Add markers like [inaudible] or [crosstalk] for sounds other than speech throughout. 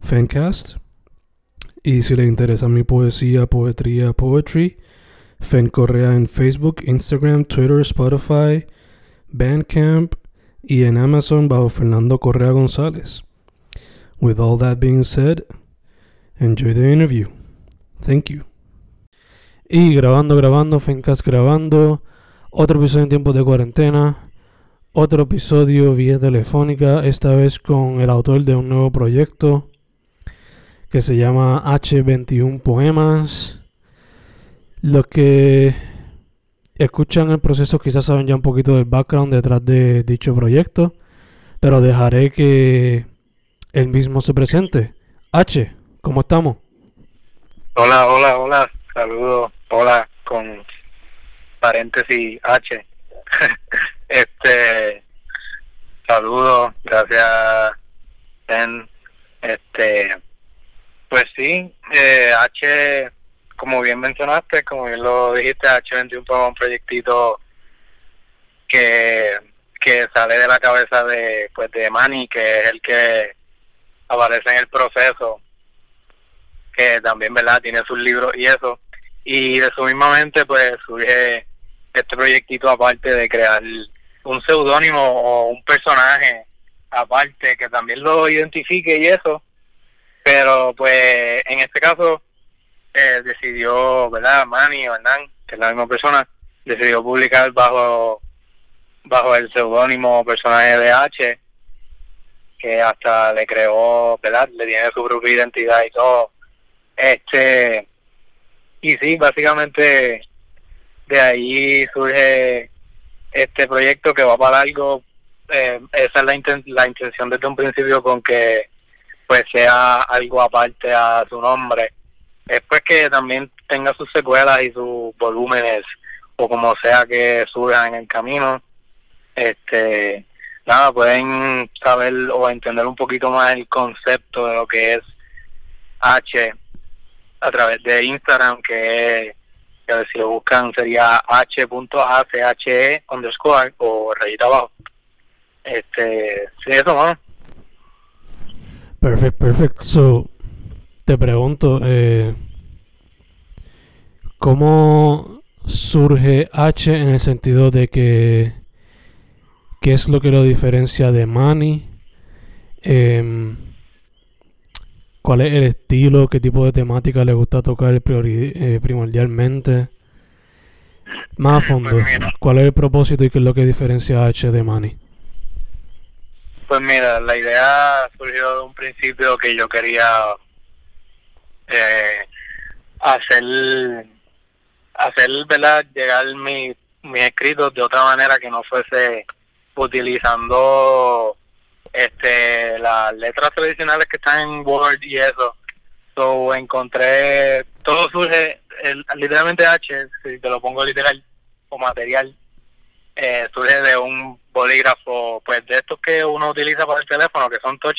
Fancast. Y si le interesa mi poesía, poetría, poetry, Fen Correa en Facebook, Instagram, Twitter, Spotify, Bandcamp y en Amazon bajo Fernando Correa González. With all that being said, enjoy the interview. Thank you. Y grabando, grabando, Fencast grabando. Otro episodio en tiempos de cuarentena. Otro episodio vía telefónica, esta vez con el autor de un nuevo proyecto que se llama H21 Poemas. Los que escuchan el proceso quizás saben ya un poquito del background detrás de dicho proyecto, pero dejaré que él mismo se presente. H, ¿cómo estamos? Hola, hola, hola, saludos, hola con paréntesis H. [laughs] este, saludos, gracias, Ben. Este, pues sí, eh, H, como bien mencionaste, como bien lo dijiste, H21 fue un proyectito que, que sale de la cabeza de, pues, de Manny, que es el que aparece en el proceso, que también, ¿verdad?, tiene sus libros y eso. Y de su misma mente, pues, surge este proyectito aparte de crear un seudónimo o un personaje aparte que también lo identifique y eso pero pues en este caso eh, decidió, ¿verdad? Manny o Hernán, que es la misma persona, decidió publicar bajo bajo el seudónimo personaje de H, que hasta le creó, ¿verdad? Le tiene su propia identidad y todo. Este, y sí, básicamente de ahí surge este proyecto que va para algo. Eh, esa es la, la intención desde un principio con que pues sea algo aparte a su nombre. Es pues que también tenga sus secuelas y sus volúmenes o como sea que surjan en el camino. Este, nada, pueden saber o entender un poquito más el concepto de lo que es H a través de Instagram, que, si lo buscan sería h.ache underscore o rayita abajo. Este, sí, eso, ¿no? Perfect, perfect. So, te pregunto, eh, ¿cómo surge H en el sentido de que qué es lo que lo diferencia de Manny? Eh, ¿Cuál es el estilo? ¿Qué tipo de temática le gusta tocar eh, primordialmente? Más a fondo, ¿cuál es el propósito y qué es lo que diferencia a H de Manny? Pues mira, la idea surgió de un principio que yo quería eh, hacer, hacer, ¿verdad? Llegar mi, mis escritos de otra manera que no fuese utilizando este las letras tradicionales que están en Word y eso. So, encontré, todo surge, literalmente H, si te lo pongo literal, o material, eh, surge de un bolígrafo, pues de estos que uno utiliza para el teléfono, que son touch.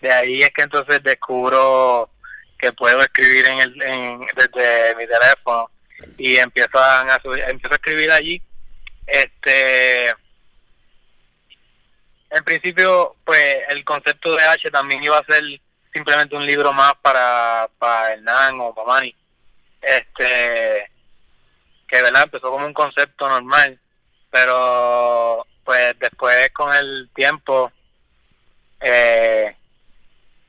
De ahí es que entonces descubro que puedo escribir en el, en, desde mi teléfono y empiezo a, empiezo a escribir allí. Este, en principio, pues el concepto de H también iba a ser simplemente un libro más para, para Hernán o para Manny. Este, que verdad empezó como un concepto normal pero pues después con el tiempo eh,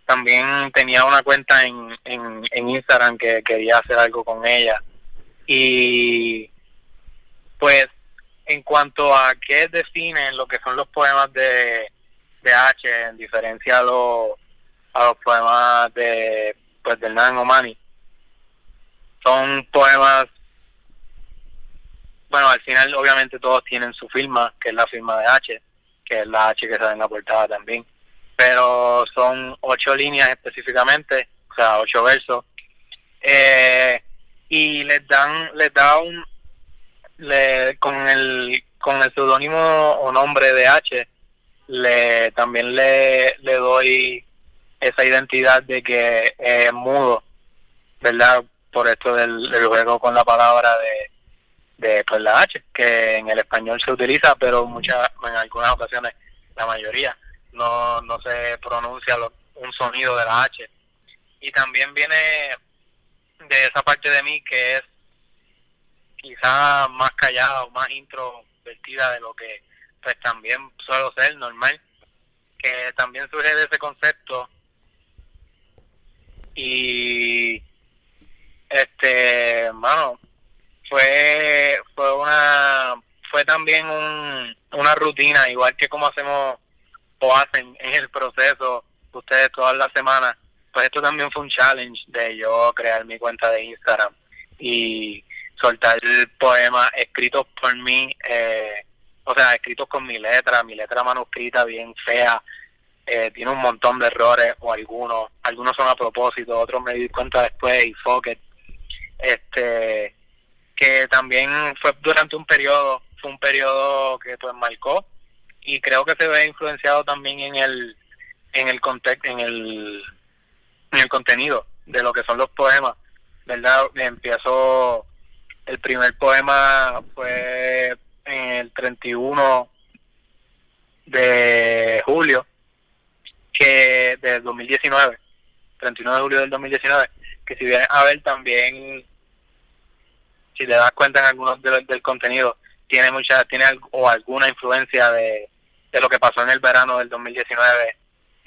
también tenía una cuenta en, en, Instagram que quería hacer algo con ella. Y pues en cuanto a qué definen lo que son los poemas de, de H, en diferencia a los, a los poemas de, pues, de Hernán Omani, son poemas, bueno, al final obviamente todos tienen su firma, que es la firma de H, que es la H que sale en la portada también, pero son ocho líneas específicamente, o sea, ocho versos, eh, y les dan, les da un, le, con el con el seudónimo o nombre de H, le también le, le doy esa identidad de que es mudo, ¿verdad? Por esto del, juego con la palabra de, de pues, la H, que en el español se utiliza, pero muchas en algunas ocasiones, la mayoría, no, no se pronuncia un sonido de la H. Y también viene de esa parte de mí que es quizá más callada o más introvertida de lo que pues también suelo ser normal que también surge de ese concepto y este una fue también un, una rutina igual que como hacemos o hacen en el proceso ustedes todas las semanas pues esto también fue un challenge de yo crear mi cuenta de Instagram y soltar poemas escritos por mí, eh, o sea, escritos con mi letra, mi letra manuscrita bien fea, eh, tiene un montón de errores o algunos, algunos son a propósito, otros me di cuenta después y fuck este, que también fue durante un periodo, fue un periodo que pues marcó y creo que se ve influenciado también en el, en el contexto, en el, en el contenido de lo que son los poemas, ¿verdad? Empiezo el primer poema fue en el 31 de julio que del 2019, 31 de julio del 2019, que si vienes a ver también, si te das cuenta en algunos del contenido, tiene mucha, tiene o alguna influencia de, de lo que pasó en el verano del 2019,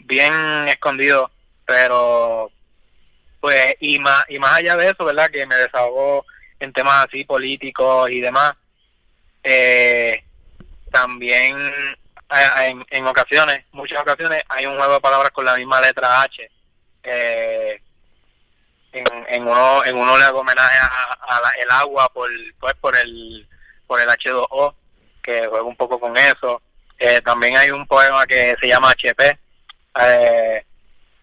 bien escondido, pero pues y más y más allá de eso, ¿verdad? Que me desahogó en temas así políticos y demás. Eh, también en, en ocasiones, muchas ocasiones, hay un juego de palabras con la misma letra H. Eh, en, en uno en uno le hago homenaje a, el agua por pues por el por el H2O que juega un poco con eso. Eh, también hay un poema que se llama HP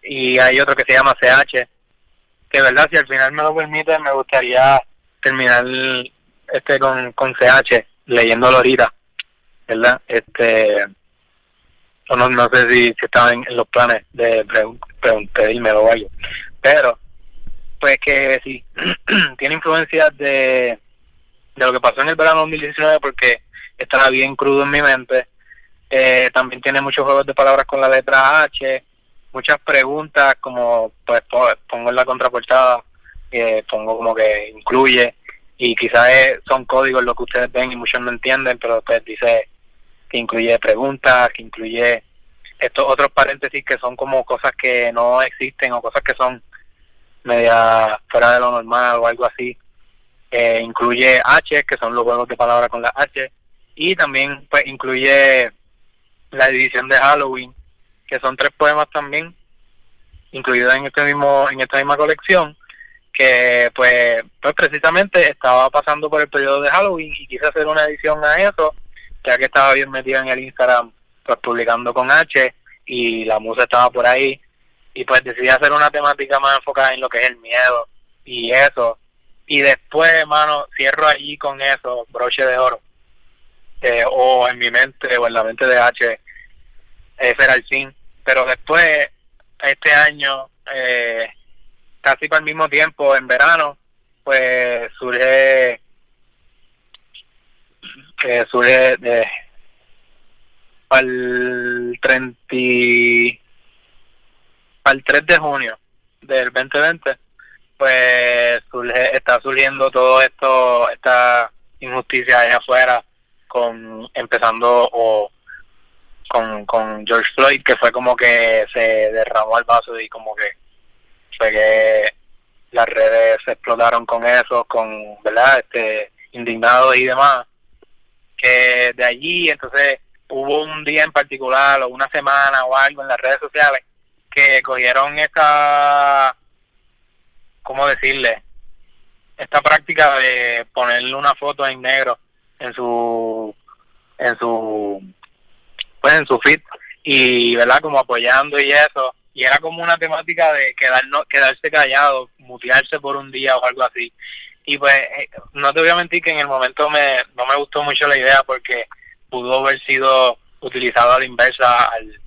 y hay otro que se llama CH que verdad si al final me lo permite me gustaría terminar este con, con CH leyéndolo ahorita, ¿verdad? Este, no, sé si, si estaba en, los planes de pedirme o algo, pero pues que sí, [clears throat] tiene influencia de, de lo que pasó en el verano 2019 porque estaba bien crudo en mi mente. Eh, también tiene muchos juegos de palabras con la letra H, muchas preguntas como pues pongo en la contraportada eh, pongo como que incluye y quizás son códigos lo que ustedes ven y muchos no entienden, pero después dice que incluye preguntas, que incluye estos otros paréntesis que son como cosas que no existen o cosas que son media fuera de lo normal o algo así. Eh, incluye H, que son los juegos de palabras con la H, y también pues incluye la edición de Halloween, que son tres poemas también incluidos en este mismo en esta misma colección que pues, pues precisamente estaba pasando por el periodo de Halloween y quise hacer una edición a eso, ya que estaba bien metido en el Instagram, pues publicando con H y la musa estaba por ahí y pues decidí hacer una temática más enfocada en lo que es el miedo y eso. Y después, hermano, cierro allí con eso, broche de oro. O en mi mente o en la mente de H, ese era. Pero después, este año, eh, casi para el mismo tiempo, en verano, pues surge, eh, surge de, al 30, al 3 de junio del 2020, pues surge, está surgiendo todo esto, esta injusticia allá afuera, con empezando o con, con George Floyd, que fue como que se derramó el vaso y como que fue que las redes se explotaron con eso, con, ¿verdad? Este, indignados y demás. Que de allí, entonces, hubo un día en particular o una semana o algo en las redes sociales que cogieron esta, ¿cómo decirle? Esta práctica de ponerle una foto en negro en su, en su pues en su feed y verdad como apoyando y eso. Y era como una temática de quedar, quedarse callado mutearse por un día o algo así. Y pues eh, no te voy a mentir que en el momento me no me gustó mucho la idea porque pudo haber sido utilizado a la inversa al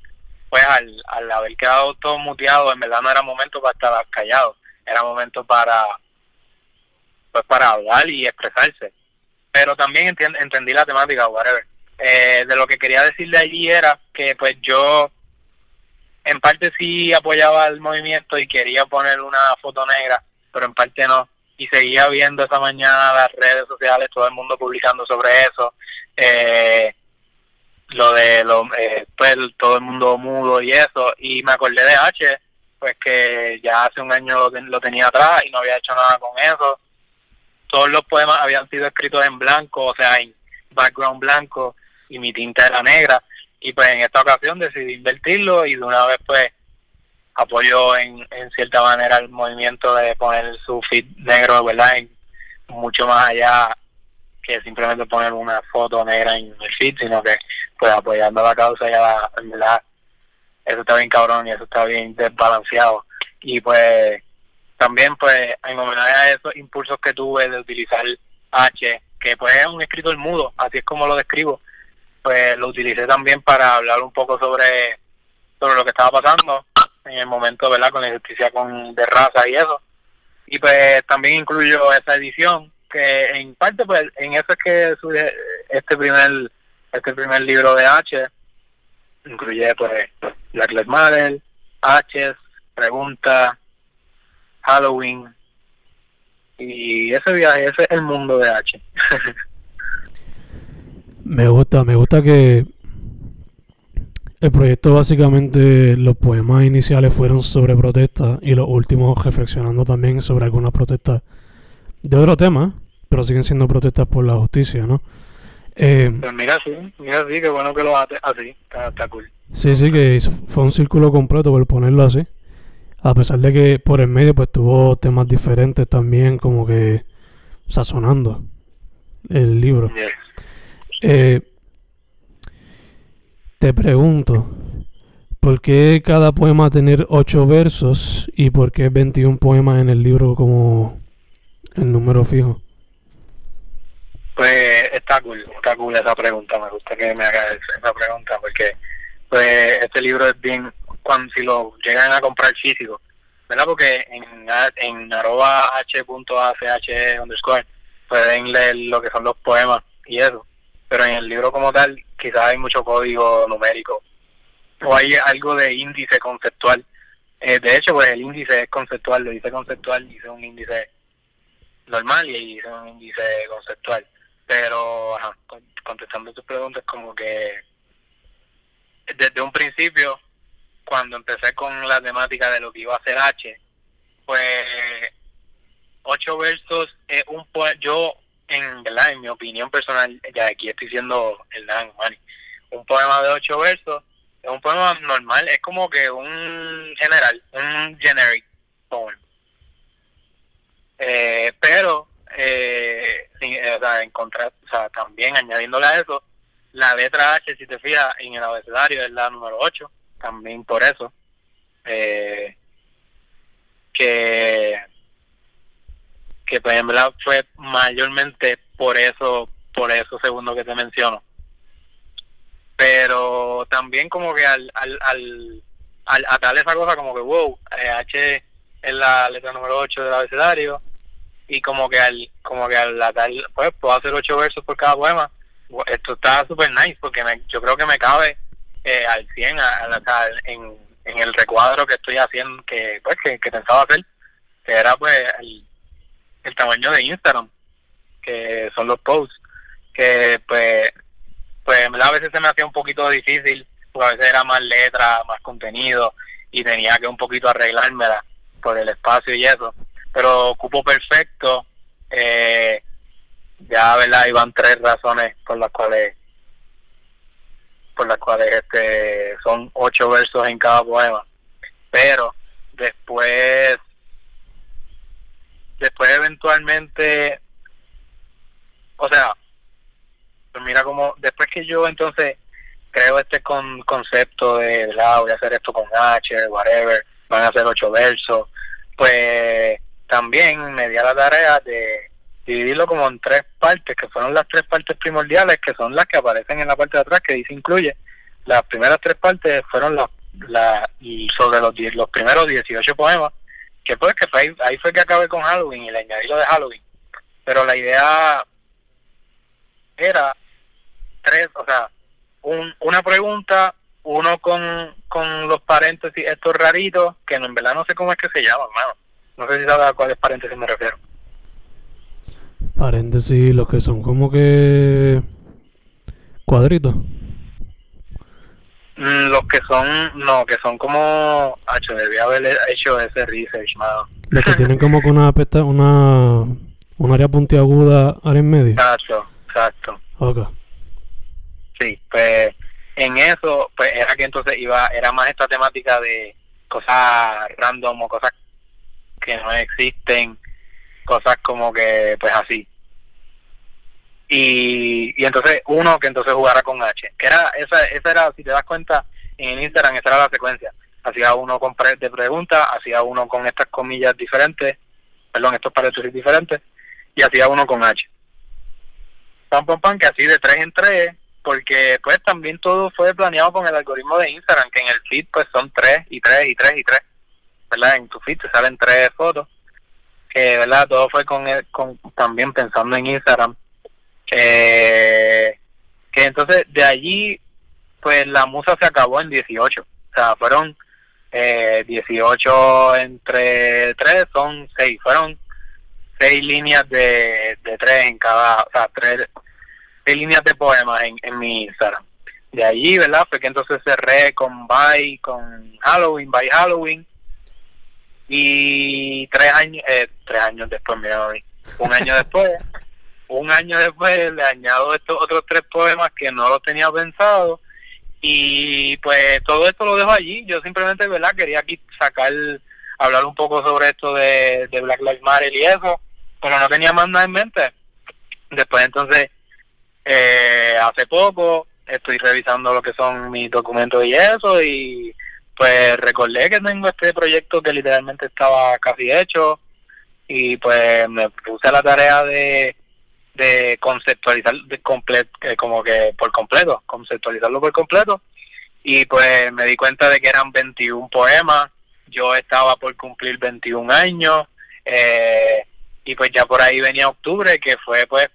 pues al, al haber quedado todo muteado en verdad no era momento para estar callado era momento para pues para hablar y expresarse pero también entendí la temática whatever eh, de lo que quería decirle allí era que pues yo en parte sí apoyaba el movimiento y quería poner una foto negra, pero en parte no. Y seguía viendo esa mañana las redes sociales, todo el mundo publicando sobre eso. Eh, lo de lo, eh, pues todo el mundo mudo y eso. Y me acordé de H, pues que ya hace un año lo, tenía atrás y no había hecho nada con eso. Todos los poemas habían sido escritos en blanco, o sea, en background blanco y mi tinta era negra. Y pues en esta ocasión decidí invertirlo y de una vez pues apoyo en, en cierta manera el movimiento de poner su feed negro, ¿verdad? En, mucho más allá que simplemente poner una foto negra en el feed, sino que pues apoyando la causa ya, en verdad, eso está bien cabrón y eso está bien desbalanceado. Y pues también pues en homenaje a esos impulsos que tuve de utilizar H, que pues es un escritor mudo, así es como lo describo, pues lo utilicé también para hablar un poco sobre, sobre lo que estaba pasando en el momento, ¿verdad? Con la justicia con, de raza y eso. Y pues también incluyo esa edición, que en parte, pues en eso es que surge este primer, este primer libro de H, incluye pues Black Lives Matter, H, Pregunta, Halloween, y ese viaje, ese es el mundo de H. [laughs] Me gusta, me gusta que el proyecto básicamente los poemas iniciales fueron sobre protestas y los últimos reflexionando también sobre algunas protestas de otro tema, pero siguen siendo protestas por la justicia, ¿no? Eh, pues mira, sí, mira, sí, qué bueno que lo hace así, está, está cool. Sí, sí, que fue un círculo completo por ponerlo así. A pesar de que por el medio pues tuvo temas diferentes también, como que sazonando el libro. Eh, te pregunto, ¿por qué cada poema tener 8 versos y por qué 21 poemas en el libro como el número fijo? Pues está cool, está cool esa pregunta, me gusta que me hagas esa pregunta porque pues este libro es bien, cuando si lo llegan a comprar físico, ¿verdad? Porque en, en arroba h.ache underscore pueden leer lo que son los poemas y eso pero en el libro como tal quizás hay mucho código numérico o hay algo de índice conceptual. Eh, de hecho, pues el índice es conceptual, lo hice conceptual, hice un índice normal y hice un índice conceptual. Pero, ajá, contestando tus preguntas, como que desde un principio, cuando empecé con la temática de lo que iba a ser H, pues ocho versos, es un yo en verdad, en mi opinión personal, ya aquí estoy siendo el Dan un poema de ocho versos, es un poema normal, es como que un general, un generic poem. Eh, pero, eh, o sea, en contra, o sea, también añadiéndole a eso, la letra H, si te fijas, en el abecedario es la número 8, también por eso. Eh, que que pues en fue mayormente por eso, por eso segundo que te menciono. Pero también como que al, al, al, al atarle esa cosa como que wow, eh, H es la letra número 8 del abecedario y como que al como que al atar, pues puedo hacer ocho versos por cada poema. Esto está súper nice porque yo creo que me cabe eh, al 100 en, en el recuadro que estoy haciendo, que pues que, que pensaba hacer, que era pues el, el tamaño de Instagram, que son los posts, que pues, pues a veces se me hacía un poquito difícil porque a veces era más letra, más contenido y tenía que un poquito arreglármela por el espacio y eso. Pero ocupo perfecto, eh, ya verdad iban tres razones por las cuales por las cuales este son ocho versos en cada poema. Pero después después eventualmente o sea pues mira como después que yo entonces creo este con concepto de la voy a hacer esto con H whatever van a ser ocho versos pues también me di a la tarea de dividirlo como en tres partes, que fueron las tres partes primordiales, que son las que aparecen en la parte de atrás, que dice incluye. Las primeras tres partes fueron las la, sobre los, los primeros 18 poemas, que pues que fue ahí, fue que acabé con Halloween y le añadí lo de Halloween. Pero la idea era tres, o sea, un, una pregunta, uno con, con los paréntesis estos raritos, que en verdad no sé cómo es que se llaman, hermano. No sé si sabes a cuáles paréntesis me refiero. Paréntesis, los que son como que cuadritos. Mm, los que son, no, que son como, hecho, debía haber hecho ese research, mano. Los que tienen como que una pesta, una, un área puntiaguda área en medio. Exacto, exacto. Ok. Sí, pues en eso, pues era que entonces iba, era más esta temática de cosas random o cosas que no existen cosas como que pues así. Y, y entonces uno que entonces jugara con H. Era esa esa era si te das cuenta en Instagram esa era la secuencia. Hacía uno con de preguntas hacía uno con estas comillas diferentes perdón estos paréntesis diferentes y hacía uno con H. Pam pam pam que así de tres en tres porque pues también todo fue planeado con el algoritmo de Instagram que en el feed pues son tres y tres y tres y tres en tu feed te salen tres fotos que verdad todo fue con, con también pensando en Instagram. Que entonces de allí pues la musa se acabó en 18 o sea fueron eh, 18 entre 3 son 6 fueron 6 líneas de, de 3 en cada o sea 3 seis líneas de poemas en, en mi Instagram. De allí verdad fue que entonces cerré con Bye con Halloween Bye Halloween y tres años, eh, tres años después, mira, un año después, [laughs] un año después le añado estos otros tres poemas que no los tenía pensado y pues todo esto lo dejo allí. Yo simplemente, ¿verdad? Quería aquí sacar, hablar un poco sobre esto de, de Black Lives Matter y eso, pero no tenía más nada en mente. Después entonces, eh, hace poco estoy revisando lo que son mis documentos y eso y pues recordé que tengo este proyecto que literalmente estaba casi hecho y pues me puse a la tarea de, de conceptualizar de completo, eh, como que por completo, conceptualizarlo por completo. Y pues me di cuenta de que eran 21 poemas, yo estaba por cumplir 21 años eh, y pues ya por ahí venía octubre que fue pues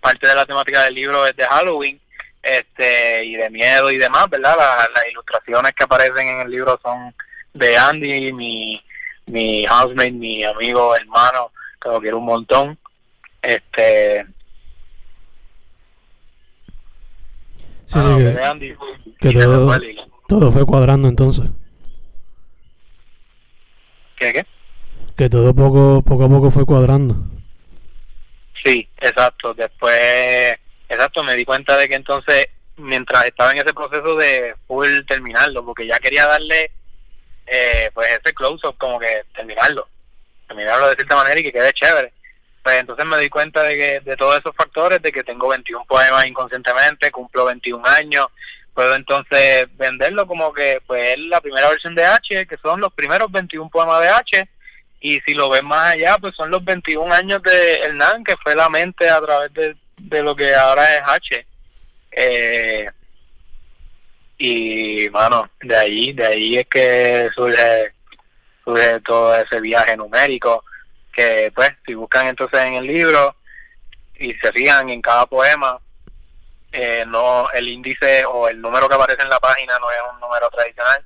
parte de la temática del libro de Halloween este y de miedo y demás, ¿verdad? las ilustraciones que aparecen en el libro son de Andy, mi, mi housemate, mi amigo, hermano, que lo quiero un montón. Este. Sí, sí, ah, que, todo, todo fue cuadrando entonces. ¿Qué, qué? Que todo poco, poco a poco fue cuadrando. Sí, exacto. Después Exacto, me di cuenta de que entonces, mientras estaba en ese proceso de full terminarlo, porque ya quería darle eh, pues ese close-up, como que terminarlo, terminarlo de cierta manera y que quede chévere. Pues entonces me di cuenta de que de todos esos factores, de que tengo 21 poemas inconscientemente, cumplo 21 años, puedo entonces venderlo como que pues es la primera versión de H, que son los primeros 21 poemas de H, y si lo ves más allá, pues son los 21 años de Hernán, que fue la mente a través de de lo que ahora es H. Eh, y, bueno, de ahí, de ahí es que surge, surge todo ese viaje numérico, que pues, si buscan entonces en el libro y se fijan en cada poema, eh, no el índice o el número que aparece en la página no es un número tradicional,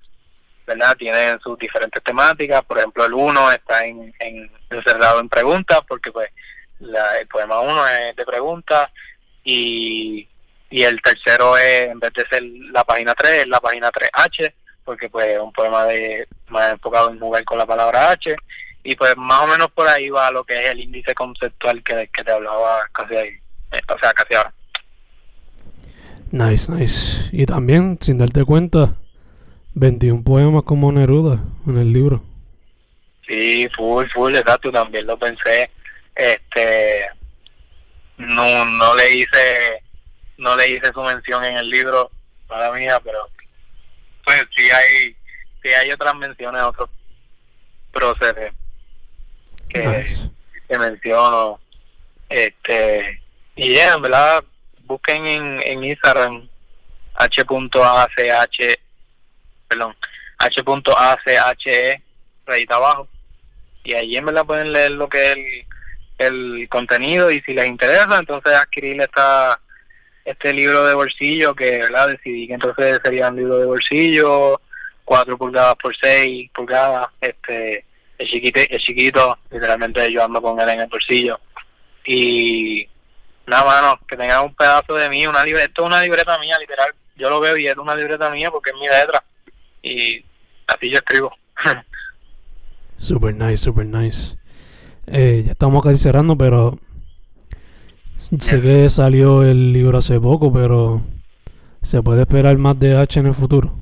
¿verdad? Tienen sus diferentes temáticas, por ejemplo, el 1 está en, en, encerrado en preguntas, porque pues la, el poema 1 es de preguntas y y el tercero es, en vez de ser la página 3, es la página 3H, porque pues es un poema de más enfocado en jugar con la palabra H, y pues más o menos por ahí va lo que es el índice conceptual que, que te hablaba casi ahí, eh, o sea, casi ahora. Nice, nice. Y también, sin darte cuenta, 21 poemas como Neruda en el libro. Sí, full, full, exacto, también lo pensé. Este, no, no le hice, no le hice su mención en el libro, para mía, pero pues sí hay, sí hay otras menciones, otros procesos que, que menciono. Este, y ya, en verdad, busquen en, en Instagram h.ach, perdón, h.ache, rayita abajo, y allí en verdad pueden leer lo que es el, contenido y si les interesa, entonces adquirir esta este libro de bolsillo que verdad decidí que entonces sería un libro de bolsillo 4 pulgadas por 6 pulgadas este el chiquito, el chiquito literalmente yo ando con él en el bolsillo. Y nada mano que tengan un pedazo de mí una libreta esto es una libreta mía literal. Yo lo veo y es una libreta mía porque es mi letra. Y así yo escribo. [laughs] Super nice super nice eh, ya estamos casi cerrando pero Sé que salió el libro hace poco, pero ¿se puede esperar más de H en el futuro?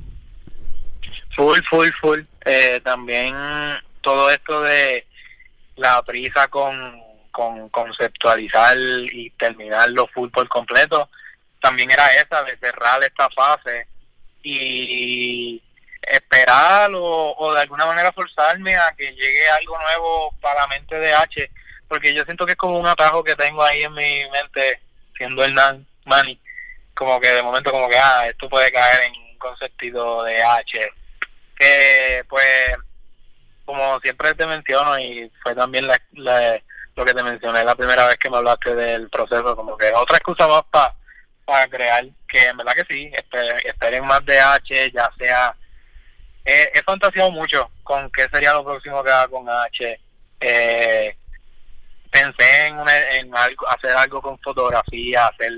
Full, full, full. Eh, también todo esto de la prisa con, con conceptualizar y terminarlo full por completo, también era esa, de cerrar esta fase y esperar o, o de alguna manera forzarme a que llegue algo nuevo para la mente de H porque yo siento que es como un atajo que tengo ahí en mi mente, siendo Hernán Mani, como que de momento como que, ah, esto puede caer en un concepto de H, que pues, como siempre te menciono, y fue también la, lo que te mencioné la primera vez que me hablaste del proceso, como que otra excusa más para para crear, que en verdad que sí, esperen, más de H, ya sea, he, he fantaseado mucho con qué sería lo próximo que haga con H, eh, pensé en, en algo, hacer algo con fotografía, hacer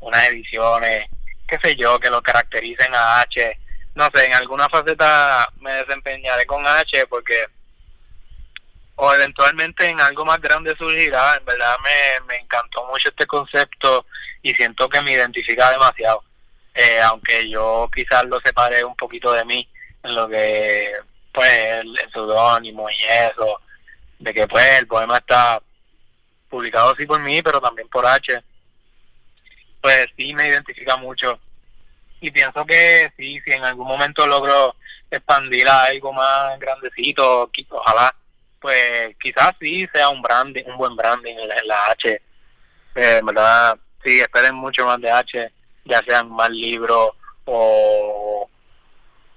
unas ediciones, qué sé yo, que lo caractericen a H. No sé, en alguna faceta me desempeñaré con H porque o eventualmente en algo más grande surgirá. En verdad me, encantó mucho este concepto y siento que me identifica demasiado. Eh, aunque yo quizás lo separe un poquito de mí lo que pues el, el seudónimo y eso, de que pues el poema está publicado sí por mí, pero también por H, pues sí me identifica mucho. Y pienso que sí, si en algún momento logro expandir a algo más grandecito, ojalá, pues quizás sí sea un branding, un buen branding en la, H. Eh, verdad, sí, esperen mucho más de H, ya sean más libros o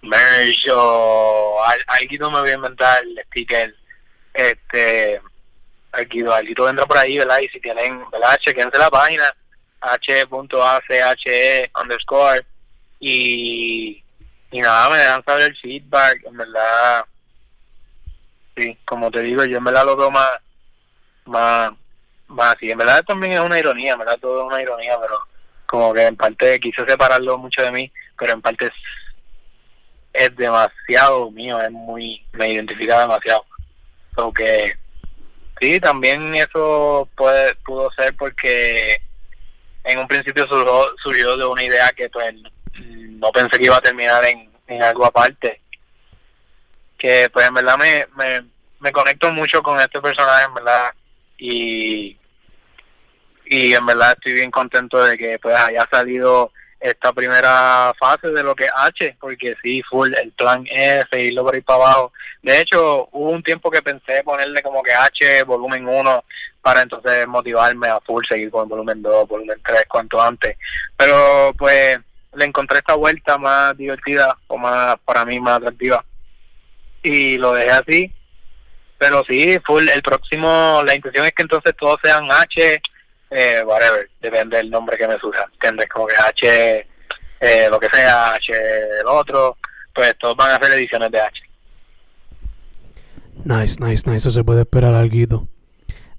merch o algo me voy a inventar, el sticker, este Alquito, Alquito vendrá por ahí, ¿verdad? Y si tienen, ¿verdad? Chequense la página, h.ache underscore, y, y nada, me dejan saber el feedback, en verdad, sí, como te digo, yo en verdad lo veo más, más, más así, en verdad también es una ironía, en verdad todo es una ironía, pero como que en parte quise separarlo mucho de mí, pero en parte es, demasiado mío, es muy, me identifica demasiado. porque Sí, también eso puede, pudo ser porque en un principio surgió, surgió de una idea que pues no pensé que iba a terminar en, en algo aparte. Que pues en verdad me, me, me conecto mucho con este personaje, en verdad, y, y en verdad estoy bien contento de que pues haya salido esta primera fase de lo que es H, porque sí, full, el plan es seguirlo por ahí para abajo. De hecho, hubo un tiempo que pensé ponerle como que H volumen 1 para entonces motivarme a full seguir con volumen 2, volumen 3, cuanto antes. Pero pues le encontré esta vuelta más divertida o más, para mí, más atractiva. Y lo dejé así. Pero sí, full, el próximo, la intención es que entonces todos sean H eh, whatever, depende del nombre que me surja, ¿entiendes? Como que H, eh, lo que sea, H el otro, pues todos van a hacer ediciones de H. Nice, nice, nice, eso se puede esperar algo.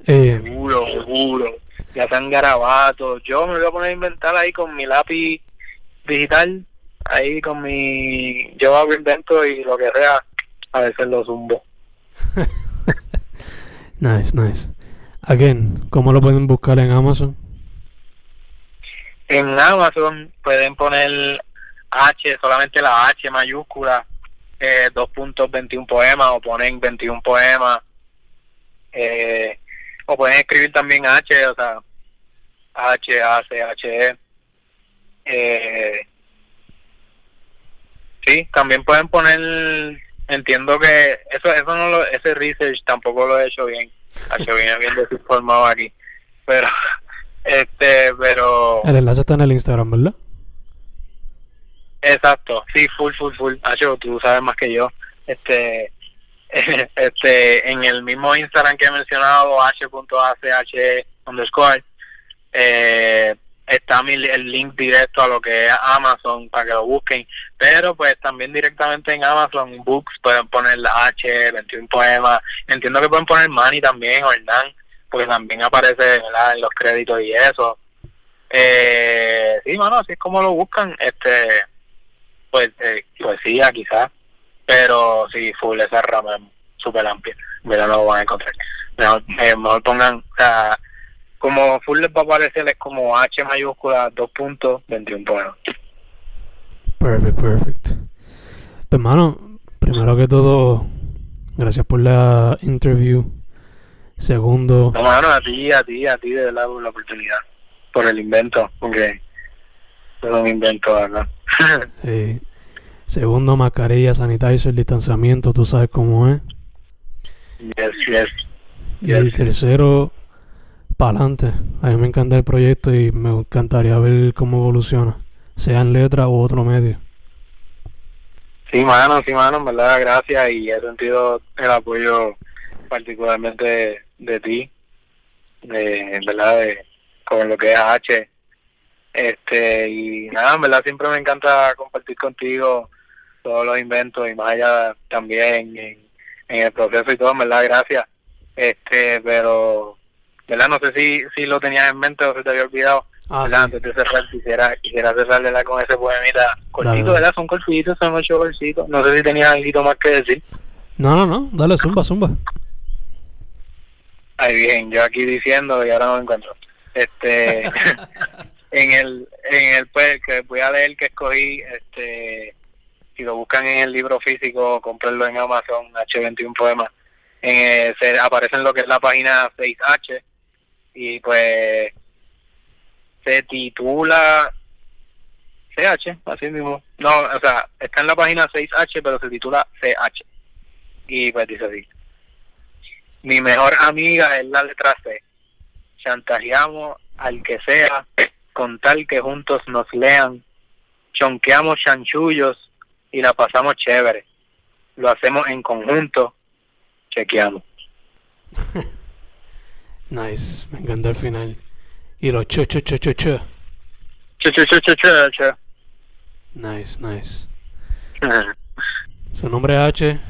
Eh, seguro, seguro. ya sean garabatos. Yo me voy a poner a inventar ahí con mi lápiz digital, ahí con mi... Yo hago invento y lo que sea, a veces lo zumbo. [laughs] nice, nice. Again, ¿cómo lo pueden buscar en Amazon? En Amazon pueden poner H, solamente la H mayúscula, eh, dos puntos 21 poemas o ponen 21 poemas. Eh, o pueden escribir también H, o sea, H, A, C, H, E. Eh, sí, también pueden poner, entiendo que eso, eso no lo, ese research tampoco lo he hecho bien, que viene bien desinformado aquí, pero, [laughs] este, pero. El enlace está en el Instagram, ¿verdad? Exacto, sí, full, full, full. Hacho, tú sabes más que yo. Este, [laughs] este, en el mismo Instagram que he mencionado, h.ach underscore, eh, está mi, el link directo a lo que es Amazon para que lo busquen. Pero pues también directamente en Amazon Books pueden poner la H, 21 poemas. Entiendo que pueden poner Manny también o Hernán, porque también aparece en los créditos y eso. Eh, sí, mano, así es como lo buscan. Este, pues eh, poesía quizás, pero sí, full esa rama es súper amplia, mira, no lo van a encontrar. Mejor, eh, mejor pongan, o como full les va a aparecer es como H mayúscula, dos puntos, 21 poemas. Perfect, perfect. Pues, hermano, primero que todo, gracias por la interview. Segundo. No, mano, a ti, a ti, a ti, de verdad, por la oportunidad. Por el invento, porque es un invento, ¿verdad? sí. [laughs] Segundo, mascarilla, sanitizer, distanciamiento, tú sabes cómo es. Yes, yes. Y tercero, para adelante. A mí me encanta el proyecto y me encantaría ver cómo evoluciona, sea en letra u otro medio. Sí, mano, sí, mano, en verdad, gracias y he sentido el apoyo particularmente de, ti, de, verdad, de, con lo que es H. Este, y nada, en verdad, siempre me encanta compartir contigo todos los inventos y más allá también en, en el proceso y todo, en verdad, gracias. Este, pero, ¿verdad? No sé si, si lo tenías en mente o se te había olvidado. Ah, Antes de cerrar, quisiera, quisiera cerrarle con ese poemita cortito, ¿verdad? Son cortitos, son ocho cortitos. No sé si tenías algo más que decir. No, no, no, dale, zumba, zumba. Ay, bien, yo aquí diciendo y ahora no me encuentro. Este, [laughs] en el, en el, pues, que voy a leer que escogí, este, si lo buscan en el libro físico, comprarlo en Amazon, H21 Poemas, eh, se aparece en lo que es la página 6H y pues se titula CH, así mismo. No, o sea, está en la página 6H, pero se titula CH. Y pues dice así. Mi mejor amiga es la letra C. Chantajeamos al que sea con tal que juntos nos lean. Chonqueamos chanchullos y la pasamos chévere. Lo hacemos en conjunto, chequeamos. [laughs] nice, me encanta el final. Y lo cho cho cho cho cho. Cho cho cho cho cho cho. Nice, nice. [laughs] Su nombre es H.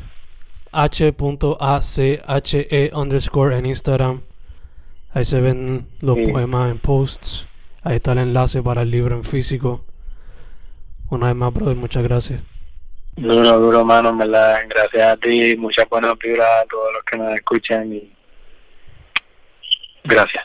H.ACHE underscore en Instagram. Ahí se ven los poemas en posts. Ahí está el enlace para el libro en físico. Una vez más, brother, muchas gracias. Duro, duro, mano, verdad. Gracias a ti, muchas buenas vibras a todos los que nos escuchan y gracias.